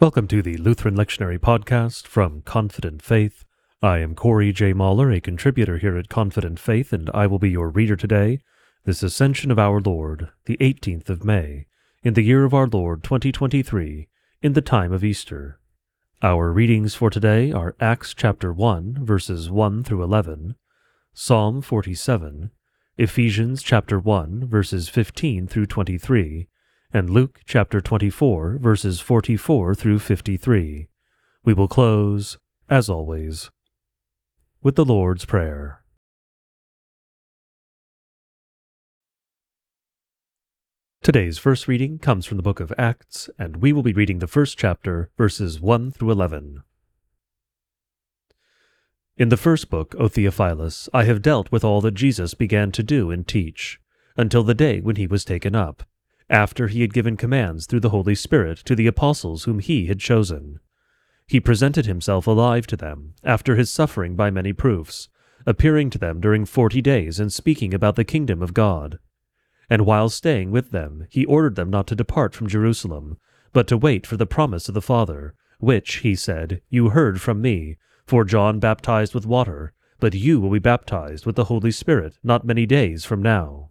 Welcome to the Lutheran Lectionary Podcast from Confident Faith. I am Corey J. Mahler, a contributor here at Confident Faith, and I will be your reader today. This Ascension of our Lord, the 18th of May, in the year of our Lord 2023, in the time of Easter. Our readings for today are Acts chapter 1, verses 1 through 11, Psalm 47, Ephesians chapter 1, verses 15 through 23, and Luke chapter 24, verses 44 through 53. We will close, as always, with the Lord's Prayer. Today's first reading comes from the book of Acts, and we will be reading the first chapter, verses 1 through 11. In the first book, O Theophilus, I have dealt with all that Jesus began to do and teach, until the day when he was taken up after he had given commands through the Holy Spirit to the apostles whom he had chosen. He presented himself alive to them, after his suffering by many proofs, appearing to them during forty days and speaking about the kingdom of God. And while staying with them, he ordered them not to depart from Jerusalem, but to wait for the promise of the Father, which, he said, you heard from me, for John baptized with water, but you will be baptized with the Holy Spirit not many days from now.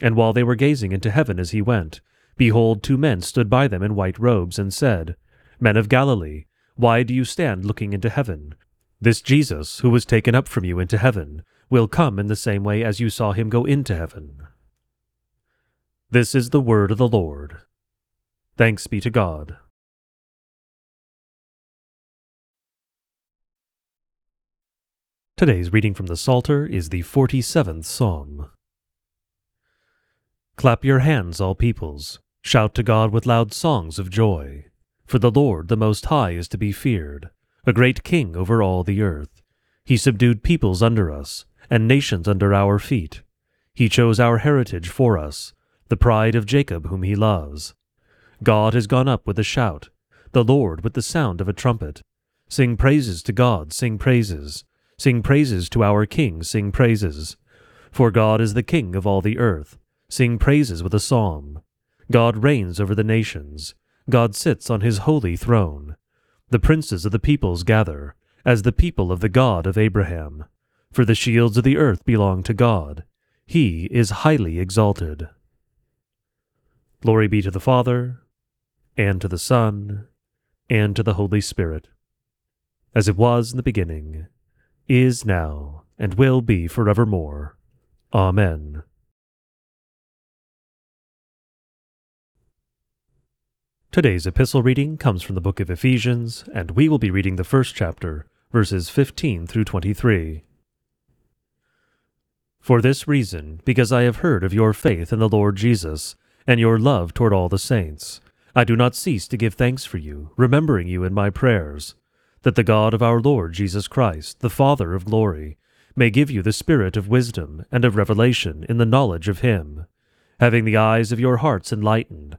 And while they were gazing into heaven as he went, behold, two men stood by them in white robes, and said, Men of Galilee, why do you stand looking into heaven? This Jesus, who was taken up from you into heaven, will come in the same way as you saw him go into heaven. This is the word of the Lord. Thanks be to God. Today's reading from the Psalter is the 47th Psalm. Clap your hands, all peoples. Shout to God with loud songs of joy. For the Lord the Most High is to be feared, a great king over all the earth. He subdued peoples under us, and nations under our feet. He chose our heritage for us, the pride of Jacob whom he loves. God has gone up with a shout, the Lord with the sound of a trumpet. Sing praises to God, sing praises. Sing praises to our King, sing praises. For God is the King of all the earth. Sing praises with a psalm. God reigns over the nations. God sits on his holy throne. The princes of the peoples gather, as the people of the God of Abraham. For the shields of the earth belong to God. He is highly exalted. Glory be to the Father, and to the Son, and to the Holy Spirit, as it was in the beginning, is now, and will be forevermore. Amen. Today's epistle reading comes from the book of Ephesians, and we will be reading the first chapter, verses 15 through 23. For this reason, because I have heard of your faith in the Lord Jesus, and your love toward all the saints, I do not cease to give thanks for you, remembering you in my prayers, that the God of our Lord Jesus Christ, the Father of glory, may give you the spirit of wisdom and of revelation in the knowledge of him, having the eyes of your hearts enlightened,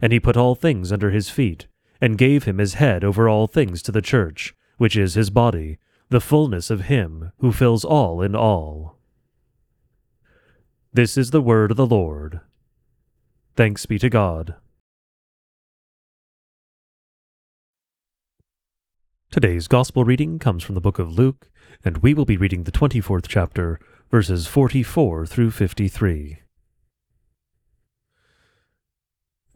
and he put all things under his feet, and gave him his head over all things to the church, which is his body, the fullness of him who fills all in all. This is the word of the Lord. Thanks be to God. Today's Gospel reading comes from the book of Luke, and we will be reading the 24th chapter, verses 44 through 53.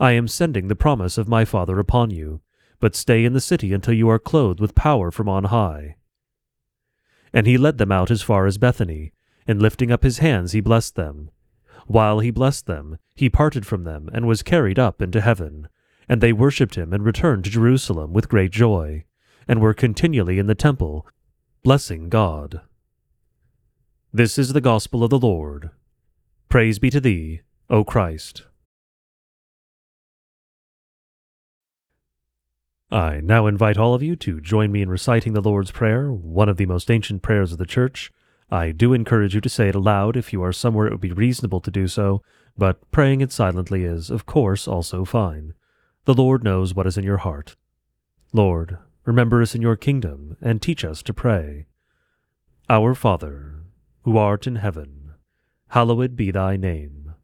I am sending the promise of my Father upon you, but stay in the city until you are clothed with power from on high. And he led them out as far as Bethany, and lifting up his hands he blessed them. While he blessed them, he parted from them and was carried up into heaven. And they worshipped him and returned to Jerusalem with great joy, and were continually in the temple, blessing God. This is the gospel of the Lord. Praise be to thee, O Christ. I now invite all of you to join me in reciting the Lord's Prayer, one of the most ancient prayers of the Church. I do encourage you to say it aloud if you are somewhere it would be reasonable to do so, but praying it silently is, of course, also fine. The Lord knows what is in your heart. Lord, remember us in your kingdom, and teach us to pray. Our Father, who art in heaven, hallowed be thy name.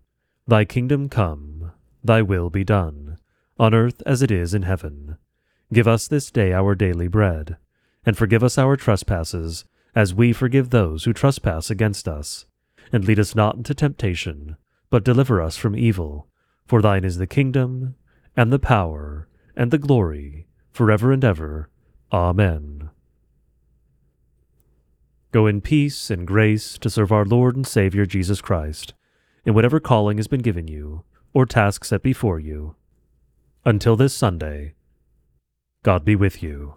Thy kingdom come, thy will be done, on earth as it is in heaven. Give us this day our daily bread, and forgive us our trespasses, as we forgive those who trespass against us. And lead us not into temptation, but deliver us from evil. For thine is the kingdom, and the power, and the glory, forever and ever. Amen. Go in peace and grace to serve our Lord and Saviour Jesus Christ, in whatever calling has been given you, or task set before you. Until this Sunday, God be with you.